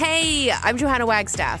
Hey, I'm Johanna Wagstaff.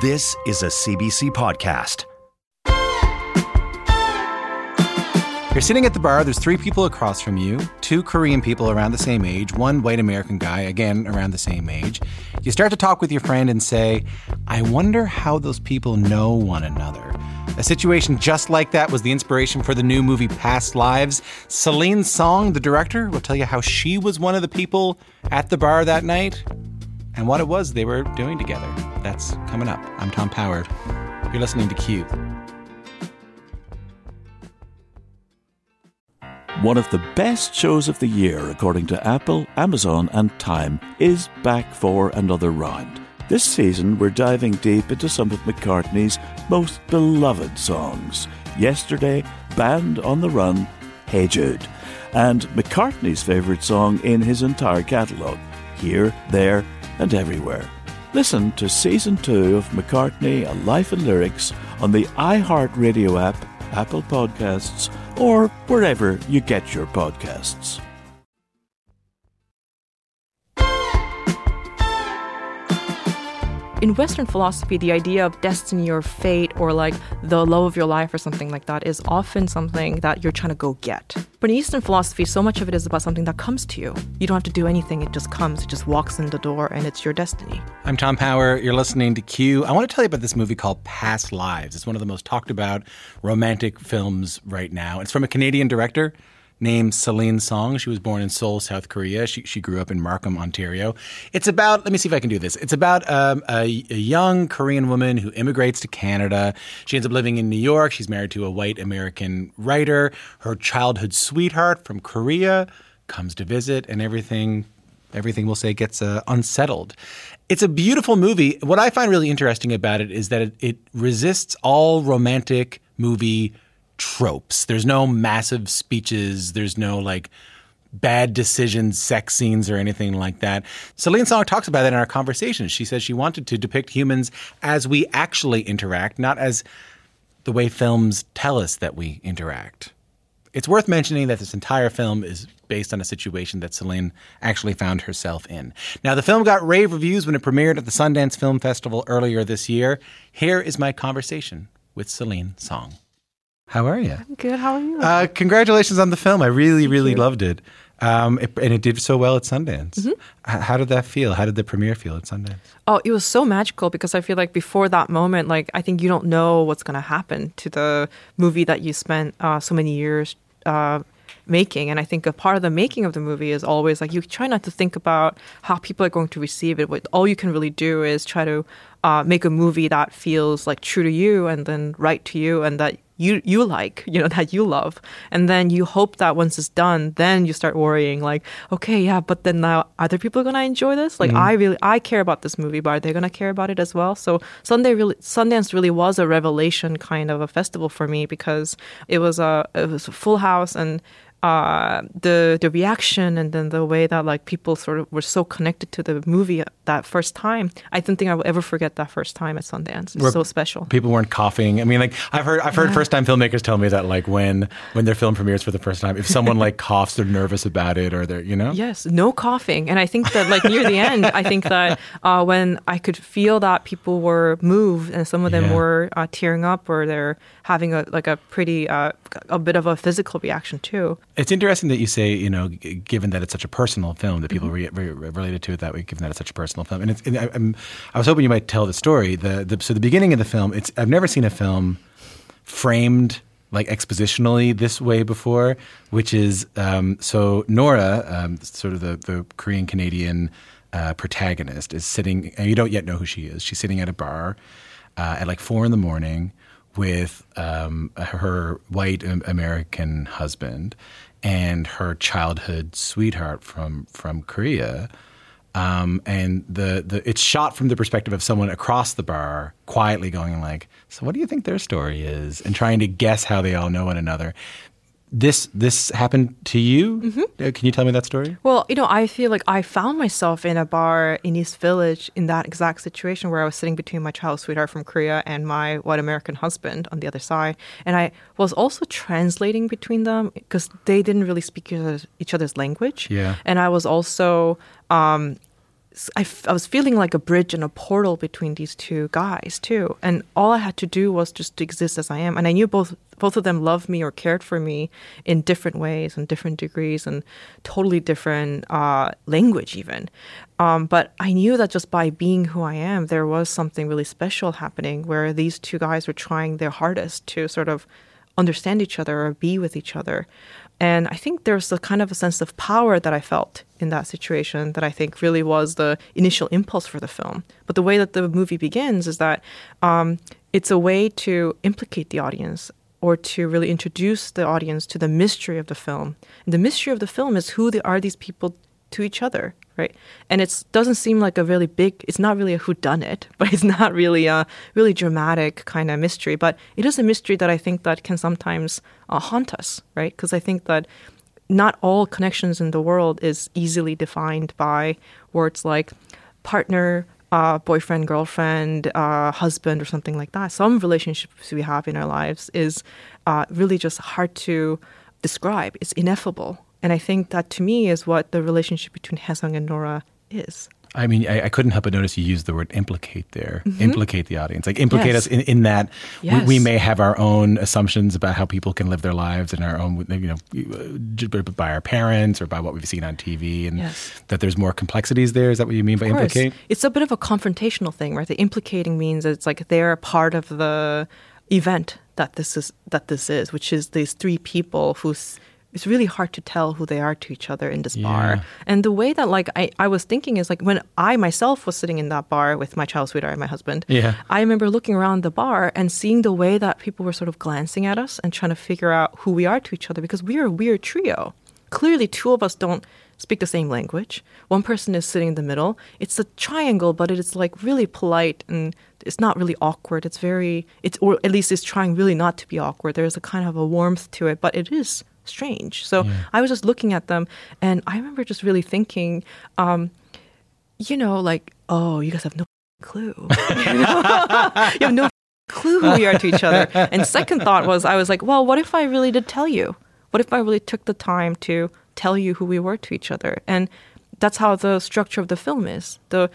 This is a CBC podcast. You're sitting at the bar, there's three people across from you, two Korean people around the same age, one white American guy, again around the same age. You start to talk with your friend and say, I wonder how those people know one another. A situation just like that was the inspiration for the new movie Past Lives. Celine Song, the director, will tell you how she was one of the people at the bar that night and what it was they were doing together. That's coming up. I'm Tom Power. You're listening to Q. One of the best shows of the year, according to Apple, Amazon, and Time, is back for another round. This season, we're diving deep into some of McCartney's most beloved songs. Yesterday, Band on the Run, Hey Jude, and McCartney's favourite song in his entire catalogue, Here, There, and Everywhere. Listen to Season 2 of McCartney, A Life in Lyrics on the iHeartRadio app, Apple Podcasts, or wherever you get your podcasts. In Western philosophy, the idea of destiny or fate or like the love of your life or something like that is often something that you're trying to go get. But in Eastern philosophy, so much of it is about something that comes to you. You don't have to do anything, it just comes, it just walks in the door, and it's your destiny. I'm Tom Power. You're listening to Q. I want to tell you about this movie called Past Lives. It's one of the most talked about romantic films right now. It's from a Canadian director named Celine Song. She was born in Seoul, South Korea. She, she grew up in Markham, Ontario. It's about, let me see if I can do this. It's about um, a, a, young Korean woman who immigrates to Canada. She ends up living in New York. She's married to a white American writer. Her childhood sweetheart from Korea comes to visit, and everything. Everything we'll say gets uh, unsettled. It's a beautiful movie. What I find really interesting about it is that it, it resists all romantic movie tropes. There's no massive speeches. There's no like bad decisions, sex scenes, or anything like that. Celine Song talks about that in our conversation. She says she wanted to depict humans as we actually interact, not as the way films tell us that we interact. It's worth mentioning that this entire film is based on a situation that Celine actually found herself in. Now, the film got rave reviews when it premiered at the Sundance Film Festival earlier this year. Here is my conversation with Celine Song. How are you? I'm good. How are you? Uh, congratulations on the film. I really, Thank really you. loved it. Um, it, and it did so well at Sundance. Mm-hmm. How did that feel? How did the premiere feel at Sundance? Oh, it was so magical because I feel like before that moment, like I think you don't know what's going to happen to the movie that you spent uh, so many years uh, making. And I think a part of the making of the movie is always like you try not to think about how people are going to receive it. What all you can really do is try to uh, make a movie that feels like true to you and then right to you, and that you you like, you know, that you love. And then you hope that once it's done, then you start worrying like, okay, yeah, but then now other people are going to enjoy this? Like mm-hmm. I really I care about this movie, but are they going to care about it as well? So Sunday really Sundance really was a revelation kind of a festival for me because it was a it was a full house and uh, the the reaction and then the way that like people sort of were so connected to the movie that first time. I don't think I will ever forget that first time at Sundance. It's so special. People weren't coughing. I mean, like I've heard I've heard yeah. first time filmmakers tell me that like when when their film premieres for the first time, if someone like coughs, they're nervous about it or they're you know. Yes, no coughing, and I think that like near the end, I think that uh, when I could feel that people were moved and some of them yeah. were uh, tearing up or they're having a like a pretty uh, a bit of a physical reaction too. It's interesting that you say, you know, given that it's such a personal film, that people mm-hmm. re- re- related to it that way, given that it's such a personal film. And, it's, and I, I, was hoping you might tell the story. The, the, so the beginning of the film, it's I've never seen a film framed like expositionally this way before, which is um, so Nora, um, sort of the, the Korean Canadian uh, protagonist, is sitting, and you don't yet know who she is. She's sitting at a bar uh, at like four in the morning with um, her white American husband and her childhood sweetheart from from Korea. Um, and the, the it's shot from the perspective of someone across the bar, quietly going like, "So, what do you think their story is?" and trying to guess how they all know one another. This this happened to you. Uh, Can you tell me that story? Well, you know, I feel like I found myself in a bar in East Village in that exact situation where I was sitting between my child sweetheart from Korea and my white American husband on the other side. And I was also translating between them because they didn't really speak each other's, language. Yeah. And I was also um, I, f- I was feeling like a bridge and a portal between these two guys too. And all i had to do was just to exist as i am. And i knew both both of them loved me or cared for me in different ways and different degrees and totally different uh, language even. Um, but i knew that just by being who i am there was something really special happening where these two guys were trying their hardest to sort of understand each other or be with each other. And I think there's a kind of a sense of power that I felt in that situation that I think really was the initial impulse for the film. But the way that the movie begins is that um, it's a way to implicate the audience or to really introduce the audience to the mystery of the film. And the mystery of the film is who are these people to each other, right? And it doesn't seem like a really big. It's not really a whodunit, but it's not really a really dramatic kind of mystery. But it is a mystery that I think that can sometimes uh, haunt us, right? Because I think that not all connections in the world is easily defined by words like partner, uh, boyfriend, girlfriend, uh, husband, or something like that. Some relationships we have in our lives is uh, really just hard to describe. It's ineffable. And I think that to me is what the relationship between Haesung and Nora is. I mean, I, I couldn't help but notice you used the word implicate there. Mm-hmm. Implicate the audience. Like, implicate Yes. us in, in that we, we may have our own assumptions about how people can live their lives and our own, you know, uh, by our parents or by what we've seen on TV, and Yes. that there's more complexities there. Is that what you mean by course. implicate? It's a bit of a confrontational thing, right? The implicating means it's like they're a part of the event that this is that this is, which is these three people who's it's really hard to tell who they are to each other in this Yeah. bar. And the way that like I, I was thinking is like when I myself was sitting in that bar with my child sweetheart and my husband, Yeah. I remember looking around the bar and seeing the way that people were sort of glancing at us and trying to figure out who we are to each other because we are a weird trio. Clearly, two of us don't speak the same language. One person is sitting in the middle. It's a triangle, but it is like really polite and it's not really awkward. It's very, it's or at least it's trying really not to be awkward. There's a kind of a warmth to it, but it is strange. So I was just looking at them, and I remember just really thinking, um, you know, like, oh, you guys have no clue. you, know? you have no clue who we are to each other. And second thought was, I was like, well, what if I really did tell you? What if I really took the time to tell you who we were to each other? And that's how the structure of the film is. The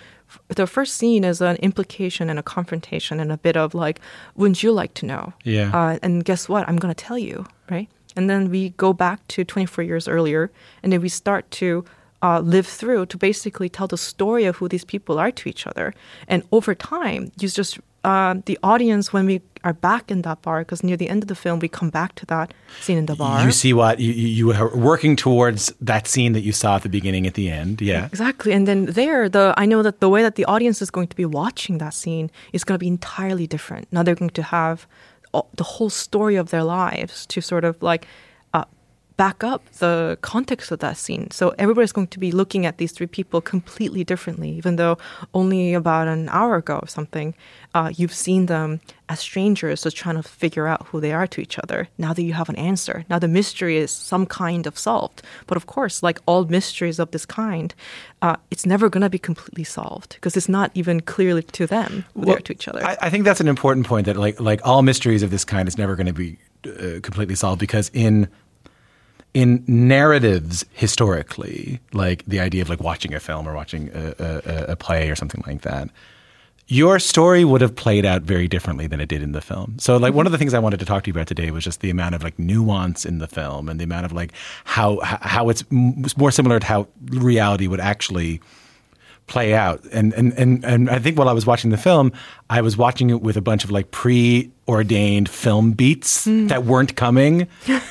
the first scene is an implication and a confrontation and a bit of like, wouldn't you like to know? Yeah. Uh, and guess what? I'm going to tell you, right? And then we go back to 24 years earlier, and then we start to uh, live through to basically tell the story of who these people are to each other. And over time, you just uh, the audience when we are back in that bar, because near the end of the film we come back to that scene in the bar. You see what you, you you are working towards that scene that you saw at the beginning, at the end. Yeah. Exactly. And then there, the I know that the way that the audience is going to be watching that scene is going to be entirely different. Now they're going to have the whole story of their lives to sort of like back up the context of that scene. So everybody's going to be looking at these three people completely differently, even though only about an hour ago or something, uh, you've seen them as strangers just trying to figure out who they are to each other. Now that you have an answer, now the mystery is some kind of solved. But of course, like all mysteries of this kind, uh, it's never going to be completely solved because it's not even clearly to them who they are to each other. I, I think that's an important point that like like all mysteries of this kind is never going to be uh, completely solved because in in narratives historically, like the idea of like watching a film or watching a, a, a play or something like that, your story would have played out very differently than it did in the film. So like one of the things I wanted to talk to you about today was just the amount of like nuance in the film and the amount of like how how it's more similar to how reality would actually play out. And, and and and I think while I was watching the film, I was watching it with a bunch of like preordained film beats that weren't coming. well,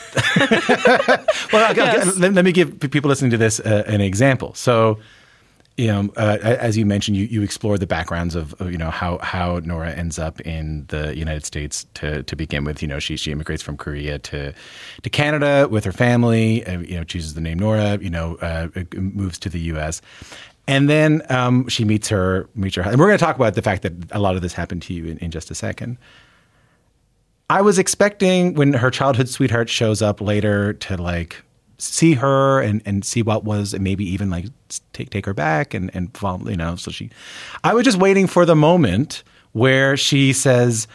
okay, okay, let, let me give people listening to this uh, an example. So, you know, uh, as you mentioned, you, you explore the backgrounds of, of, you know how how Nora ends up in the United States to to begin with. You know, she she immigrates from Korea to to Canada with her family. Uh, you know, chooses the name Nora. You know, uh, moves to the U.S. And then um, she meets her, meets her, and we're going to talk about the fact that a lot of this happened to you in, in just a second. I was expecting when her childhood sweetheart shows up later to like see her and, and see what was and maybe even like take take her back and and you know so she I was just waiting for the moment where she says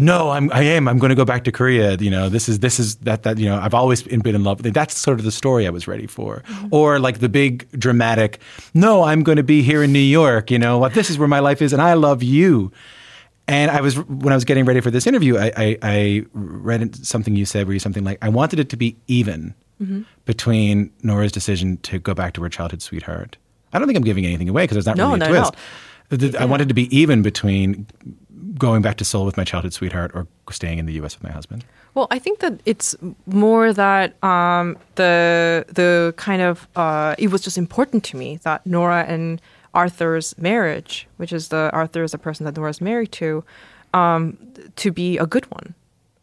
no I'm I am. I'm going to go back to Korea. You know this is this is that that you know I've always been, been in love that's sort of the story I was ready for. Mm-hmm. Or like the big dramatic no I'm going to be here in New York you know what this is where my life is and I love you. And I was when I was getting ready for this interview, I, I, I read something you said where you something like, "I wanted it to be even mm-hmm. between Nora's decision to go back to her childhood sweetheart." I don't think I'm giving anything away because there's not No, really a no, no. twist. The- I wanted to be even between going back to Seoul with my childhood sweetheart or staying in the U.S. with my husband. Well, I think that it's more that um, the the kind of uh, it was just important to me that Nora and Arthur's marriage, which is the Arthur is the person that Nora's married to, um, to be a good one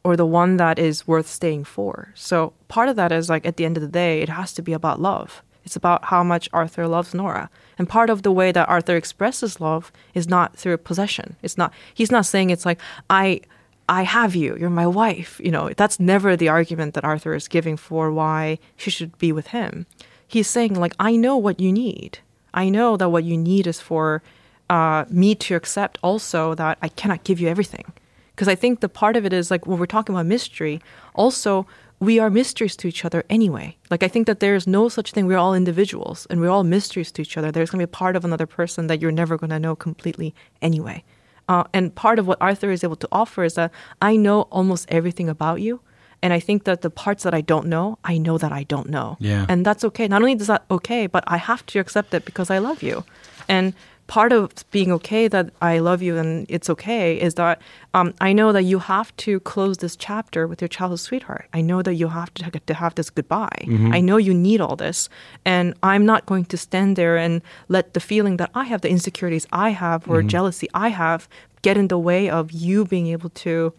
or the one that is worth staying for. So part of that is like at the end of the day, it has to be about love. It's about how much Arthur loves Nora. And part of the way that Arthur expresses love is not through possession. It's not he's not saying it's like I I have you, you're my wife. You know, that's never the argument that Arthur is giving for why she should be with him. He's saying like I know what you need. I know that what you need is for uh, me to accept also that I cannot give you everything. Because I think the part of it is like when we're talking about mystery, also we are mysteries to each other anyway. Like I think that there's no such thing. We're all individuals and we're all mysteries to each other. There's going to be a part of another person that you're never going to know completely anyway. Uh, and part of what Arthur is able to offer is that I know almost everything about you. And I think that the parts that I don't know, I know that I don't know. Yeah. And that's okay. Not only is that okay, but I have to accept it because I love you. And part of being okay that I love you and it's okay is that um, I know that you have to close this chapter with your childhood sweetheart. I know that you have to, to have this goodbye. I know you need all this. And I'm not going to stand there and let the feeling that I have, the insecurities I have, or jealousy I have, get in the way of you being able to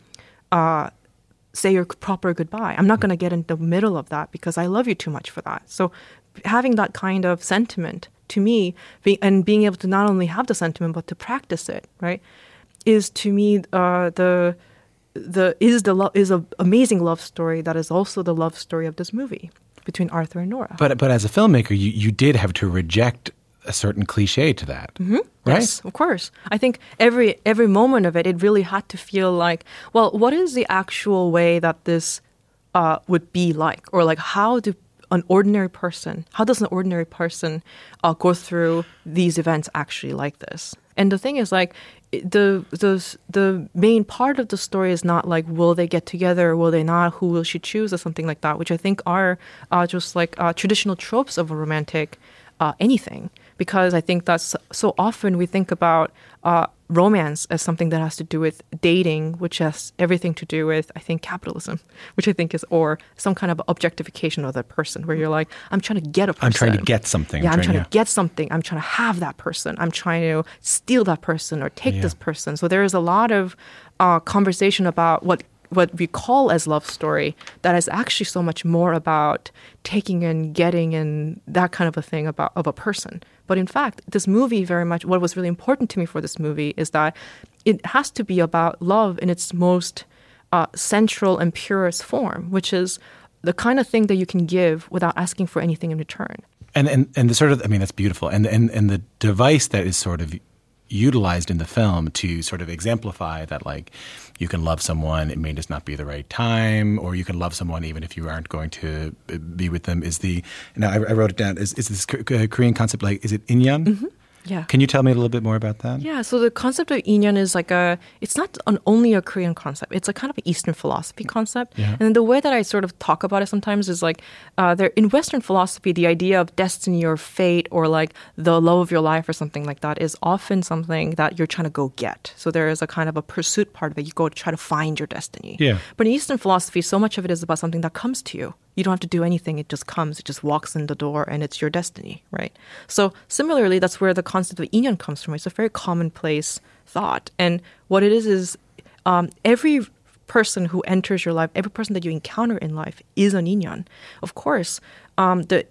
uh, say your proper goodbye. I'm not going to get in the middle of that because I love you too much for that. So having that kind of sentiment to me be, and being able to not only have the sentiment but to practice it, right, is to me uh, the the is the lo- is an amazing love story that is also the love story of this movie between Arthur and Nora. But but as a filmmaker, you, you did have to reject a certain cliche to that, right? Mm-hmm. Yes, of course. I think every every moment of it, it really had to feel like, well, what is the actual way that this uh, would be like, or like how do an ordinary person, how does an ordinary person uh, go through these events actually like this? And the thing is, like, the the the main part of the story is not like will they get together, will they not, who will she choose, or something like that, which I think are uh, just like uh, traditional tropes of a romantic uh, anything because I think that's so often we think about uh, romance as something that has to do with dating, which has everything to do with I think capitalism, which I think is or some kind of objectification of that person, where you're like, I'm trying to get a person. I'm trying to get something. Yeah, I'm trying yeah. to get something. I'm trying to have that person. I'm trying to steal that person or take this person. So there is a lot of uh, conversation about what what we call as love story that is actually so much more about taking and getting and that kind of a thing about of a person. But in fact, this movie very much what was really important to me for this movie is that it has to be about love in its most uh, central and purest form, which is the kind of thing that you can give without asking for anything in return. and and and the sort of I mean that's beautiful and and and the device that is sort of utilized in the film to sort of exemplify that like you can love someone it may just not be the right time or you can love someone even if you aren't going to uh, be with them. Is the now I, I wrote it down is, is this Korean concept like is it inyan mm-hmm. Yeah. can you tell me a little bit more about that Yeah, so the concept of inyan is like a, it's not an, only a Korean concept. It's a kind of an Eastern philosophy concept. Yeah. And the way that I sort of talk about it sometimes is like, uh, there in Western philosophy, the idea of destiny or fate or like the love of your life or something like that is often something that you're trying to go get. So there is a kind of a pursuit part of it. You go to try to find your destiny. Yeah. But in Eastern philosophy, so much of it is about something that comes to you. You don't have to do anything. It just comes. It just walks in the door and it's your destiny, right? So similarly, that's where the concept of inyan comes from. It's a very commonplace thought. And what it is is um, every person who enters your life, every person that you encounter in life is an inyan. Of course, um, the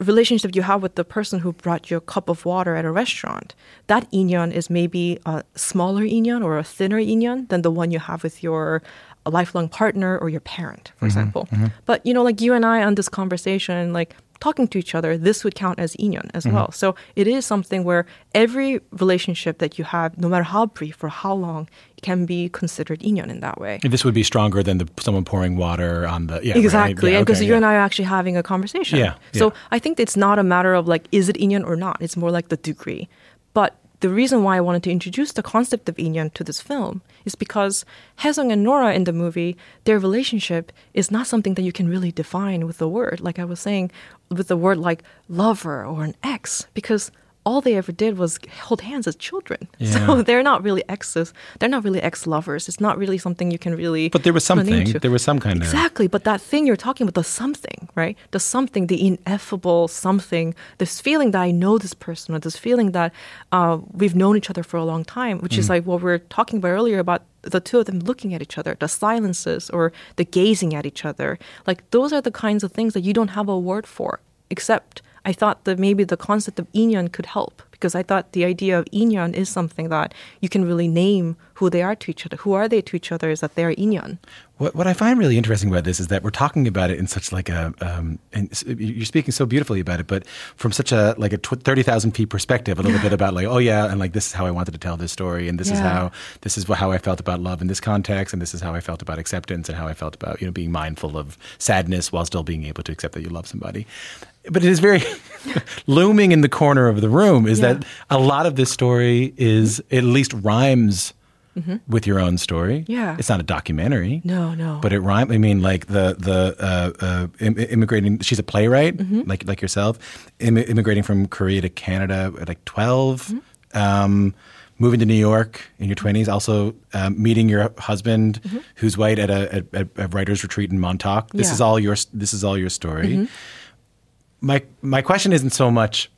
relationship you have with the person who brought you a cup of water at a restaurant, that inyan is maybe a smaller inyan or a thinner inyan than the one you have with your lifelong partner or your parent, for mm-hmm, example. Mm-hmm. But you know, like you and I on this conversation, like talking to each other, this would count as inyan as mm-hmm. well. So it is something where every relationship that you have, no matter how brief or how long, can be considered inyan in that way. This would be stronger than the, someone pouring water on the yeah Exactly, yeah, and because okay, you yeah. and I are actually having a conversation. Yeah, So. I think it's not a matter of like, is it inyan or not? It's more like the degree. But the reason why I wanted to introduce the concept of inyan to this film is because Haesung and Nora in the movie, their relationship is not something that you can really define with the word. Like I was saying, with the word like lover or an ex, because all they ever did was hold hands as children. Yeah. So they're not really exes. They're not really ex lovers. It's not really something you can really. But there was something. There was some kind of Exactly, but that thing you're talking about, the something, right? The something, the ineffable something, this feeling that I know this person, or this feeling that uh, we've known each other for a long time, which is like what we were talking about earlier about the two of them looking at each other, the silences or the gazing at each other. Like those are the kinds of things that you don't have a word for, except I thought that maybe the concept of inyan could help because I thought the idea of inyon is something that you can really name who they are to each other. Who are they to each other is that they're inyon. What, what I find really interesting about this is that we're talking about it in such like a, um, and you're speaking so beautifully about it, but from such a like a tw- thirty thousand feet perspective, a little bit about like, oh yeah, and like this is how I wanted to tell this story, and this is how this is how I felt about love in this context, and this is how I felt about acceptance, and how I felt about you know being mindful of sadness while still being able to accept that you love somebody. But it is very looming in the corner of the room is Yeah. That a lot of this story is at least rhymes. With your own story, Mm-hmm. Yeah. it's not a documentary. No, no. But it rhymes. I mean, like the the uh, uh, Im- immigrating. She's a playwright, Mm-hmm. like like yourself, Im- immigrating from Korea to Canada at like 12 Mm-hmm. Um, moving to New York in your twenties. Also um, meeting your husband, who's white, at a, at, a writers' retreat in Montauk. This Mm-hmm. Yeah. Mm-hmm. is all your. This is all your story. My my question isn't so much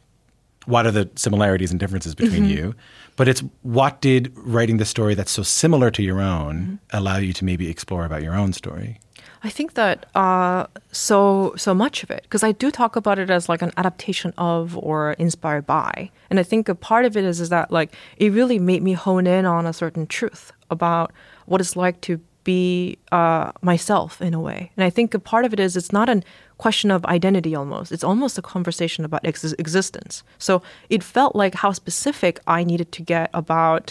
what are the similarities and differences between Mm-hmm. you, but it's what did writing the story that's so similar to your own Mm-hmm. allow you to maybe explore about your own story? I think that uh, so so much of it because I do talk about it as like an adaptation of or inspired by, and I think a part of it is is that like it really made me hone in on a certain truth about what it's like to be uh, myself in a way, and I think a part of it is it's not a question of identity almost. It's almost a conversation about ex- existence. So it felt like how specific i needed to get about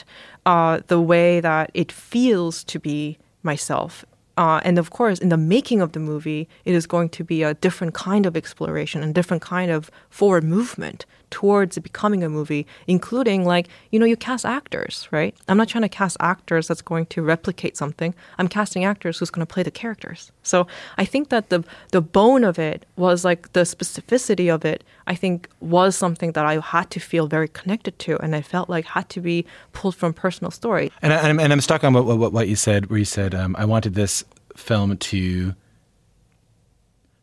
uh, the way that it feels to be myself. Uh, and of course, in the making of the movie, it is going to be a different kind of exploration and different kind of forward movement towards becoming a movie, including like, you know, you cast actors, right? I'm not trying to cast actors that's going to replicate something. I'm casting actors who's going to play the characters. So I think that the the bone of it was like the specificity of it, I think was something that I had to feel very connected to and I felt like had to be pulled from personal story. And, I, I'm- and I'm stuck on what, what, what you said, where you said um, I wanted this film to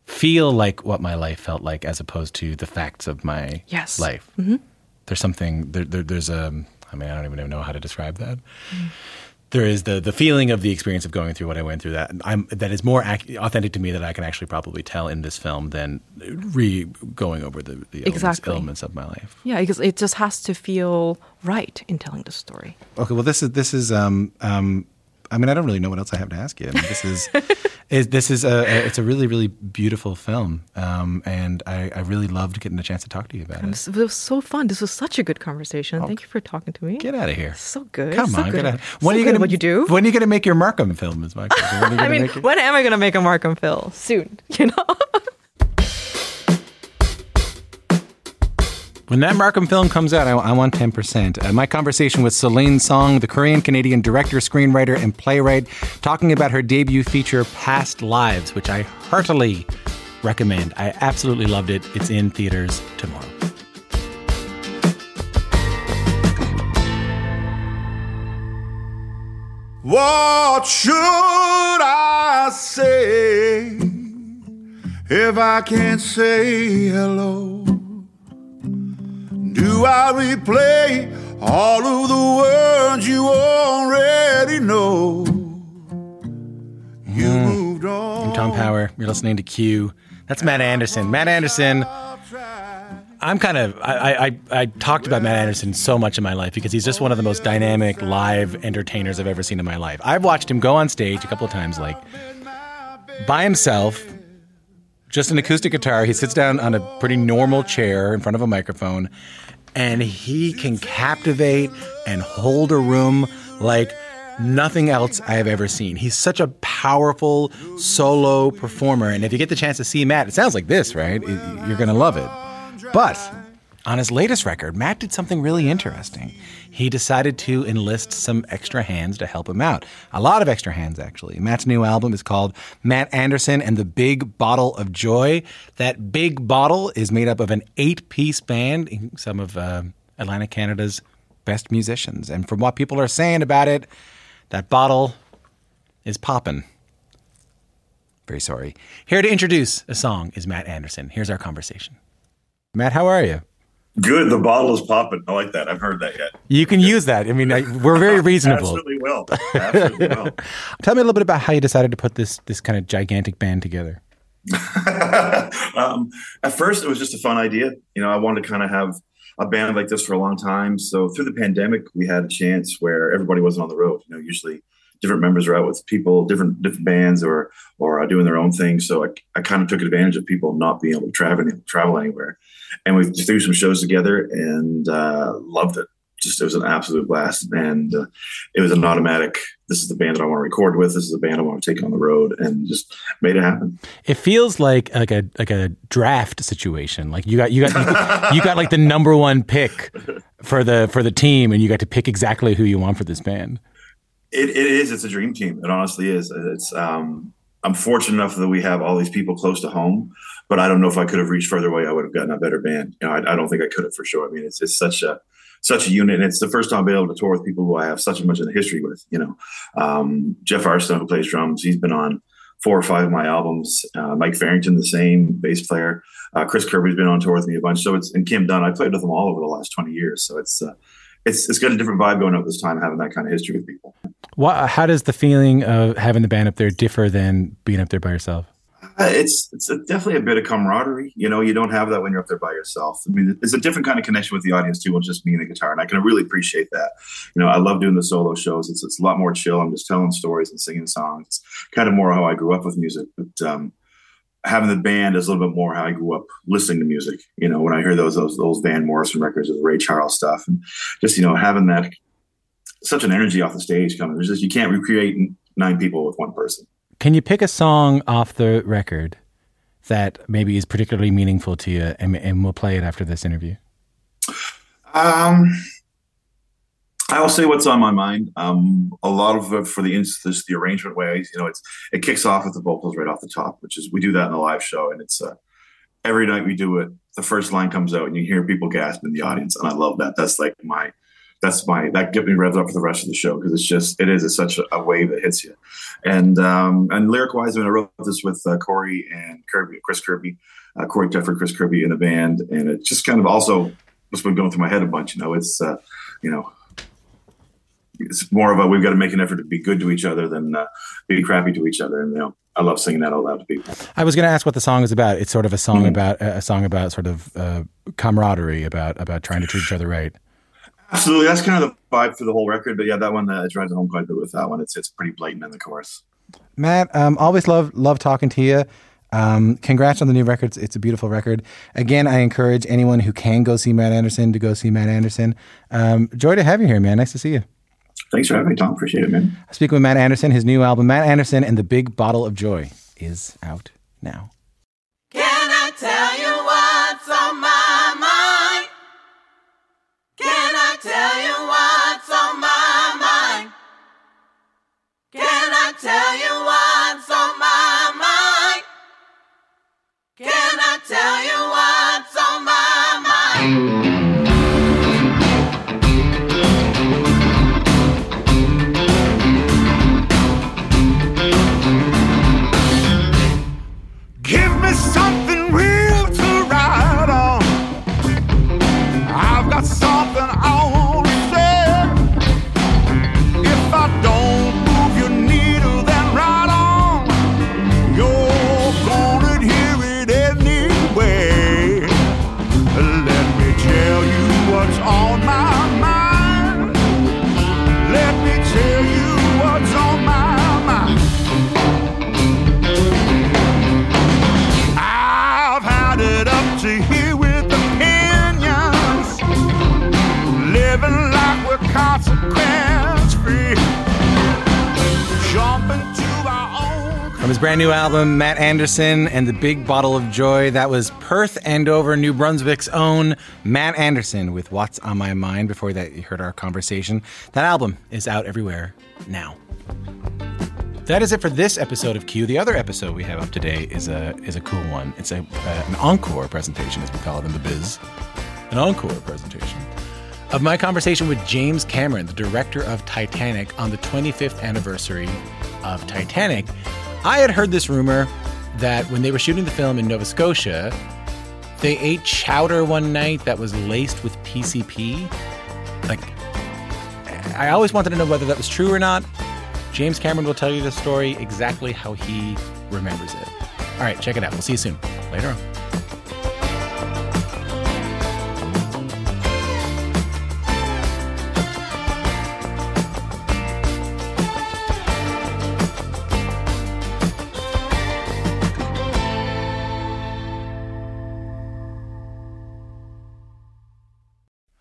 feel like what my life felt like, as opposed to the facts of my Yes. life. Mm-hmm. There's something. There, there, there's a. I mean, I don't even know how to describe that. There is the the feeling of the experience of going through what I went through that I'm that is more ac- authentic to me that I can actually probably tell in this film than re going over the, the elements, Exactly. elements of my life. Yeah, because it just has to feel right in telling the story. Okay, well, this is this is. Um, um, I mean, I don't really know what else I have to ask you. I mean, this is, is this is a, a it's a really really beautiful film, um, and I, I really loved getting a chance to talk to you about it. It was so fun. This was such a good conversation. Thank you for talking to me. Get out of here! So good. Come so on, good. get out. So are you gonna at what you do? When are you going to make your Markham film? Is my question. When I mean, when am I going to make a Markham film? Soon, you know? When that Markham film comes out, I, I want 10%. Uh, my conversation with Celine Song, the Korean Canadian director, screenwriter, and playwright, talking about her debut feature, Past Lives, which I heartily recommend. I absolutely loved it. It's in theaters tomorrow. What should I say if I can't say hello? Do I replay all of the words you already know? You hmm. moved on. I'm Tom Power. You're listening to Q. That's Matt Andersen. Matt Andersen I'm kind of I, I I talked about Matt Andersen so much in my life because he's just one of the most dynamic live entertainers I've ever seen in my life. I've watched him go on stage a couple of times, like by himself, just an acoustic guitar. He sits down on a pretty normal chair in front of a microphone, and he can captivate and hold a room like nothing else I have ever seen. He's such a powerful solo performer, and if you get the chance to see Matt, it sounds like this, right? You're gonna love it. But on his latest record, Matt did something really interesting. He decided to enlist some extra hands to help him out. A lot of extra hands, actually. Matt's new album is called Matt Andersen and the Big Bottle of Joy. That big bottle is made up of an eight piece band, some of uh, Atlantic Canada's best musicians. And from what people are saying about it, that bottle is popping. Very sorry. Here to introduce a song is Matt Andersen. Here's our conversation. Matt, how are you? Good. The bottle is popping. I like that. I've heard that yet. You can use that. I mean, I, we're very reasonable. Absolutely will. Absolutely will. Tell me a little bit about how you decided to put this this kind of gigantic band together. um, at first, it was just a fun idea. You know, I wanted to kind of have a band like this for a long time. So through the pandemic, we had a chance where everybody wasn't on the road. You know, usually different members are out with people, different different bands, or or uh, doing their own thing. So I, I kind of took advantage of people not being able to travel travel anywhere, and we threw some shows together and uh, loved it. Just it was an absolute blast, and uh, it was an automatic. This is the band that I want to record with. This is the band I want to take on the road, and just made it happen. It feels like like a like a draft situation. Like you got you got you got like the number one pick for the for the team, and you got to pick exactly who you want for this band. It, it is. It's a dream team. It honestly is. It's. Um, I'm fortunate enough that we have all these people close to home, but I don't know if I could have reached further away. I would have gotten a better band. You know, I, I don't think I could have for sure. I mean, it's it's such a such a unit, and it's the first time I've been able to tour with people who I have such a much of a history with. You know, um, Jeff Arsenault, who plays drums, he's been on four or five of my albums. Uh, Mike Farrington, the same bass player. Uh, Chris Kirby's been on tour with me a bunch. So it's and Kim Dunn. I played with them all over the last twenty years. So it's uh, it's it's got a different vibe going up this time, having that kind of history with people. What, how does the feeling of having the band up there differ than being up there by yourself? Uh, it's it's a, definitely a bit of camaraderie. You know, you don't have that when you're up there by yourself. I mean, it's a different kind of connection with the audience too, when just me and the guitar, and I can really appreciate that. You know, I love doing the solo shows. It's it's a lot more chill. I'm just telling stories and singing songs. It's kind of more how I grew up with music, but um, having the band is a little bit more how I grew up listening to music. You know, when I hear those those those Van Morrison records, the Ray Charles stuff, and just you know having that such an energy off the stage coming. There's just you can't recreate nine people with one person. Can you pick a song off the record that maybe is particularly meaningful to you, and, and we'll play it after this interview? Um, I'll say what's on my mind. Um, a lot of it for the instance, the arrangement ways, you know, it's it kicks off with the vocals right off the top, which is we do that in the live show, and it's uh, every night we do it. The first line comes out, and you hear people gasp in the audience, and I love that. That's like my that's my that get me revved up for the rest of the show because it's just it is it's such a, a, wave that hits you. And um, and lyric wise, I mean, I wrote this with uh, Corey and Kirby, Chris Kirby, uh, Corey Teffer, Chris Kirby in the band, and it just kind of also just been going through my head a bunch. You know, it's uh, you know. It's more of a we've got to make an effort to be good to each other than uh, be crappy to each other, and you know I love singing that out loud to people. I was going to ask what the song is about. It's sort of a song mm-hmm. about a song about sort of uh, camaraderie, about about trying to treat each other right. Absolutely, that's kind of the vibe for the whole record. But yeah, that one uh, drives home quite a bit with that one. It's it's pretty blatant in the chorus. Matt, um, always love love talking to you. Um, congrats on the new records. It's a beautiful record. Again, I encourage anyone who can go see Matt Andersen to go see Matt Andersen. Um, joy to have you here, man. Nice to see you. Thanks for having me, Tom. Appreciate it, man. Speaking with Matt Andersen, his new album, Matt Andersen and the Big Bottle of Joy, is out now. Can I tell you what's on my mind? Can I tell you what's on my mind? Can I tell you what's on my mind? Can I tell you what's on my mind? His brand new album, Matt Andersen and the Big Bottle of Joy, that was Perth Andover, New Brunswick's own Matt Andersen with What's on My Mind. Before that, you heard our conversation. That album is out everywhere now. That is it for this episode of Q. The other episode we have up today is a is a cool one. It's a uh, an encore presentation, as we call it in the biz. An encore presentation of my conversation with James Cameron, the director of Titanic, on the 25th anniversary of Titanic. I had heard this rumor that when they were shooting the film in Nova Scotia, they ate chowder one night that was laced with PCP. Like, I always wanted to know whether that was true or not. James Cameron will tell you the story exactly how he remembers it. All right, check it out. We'll see you soon. Later on.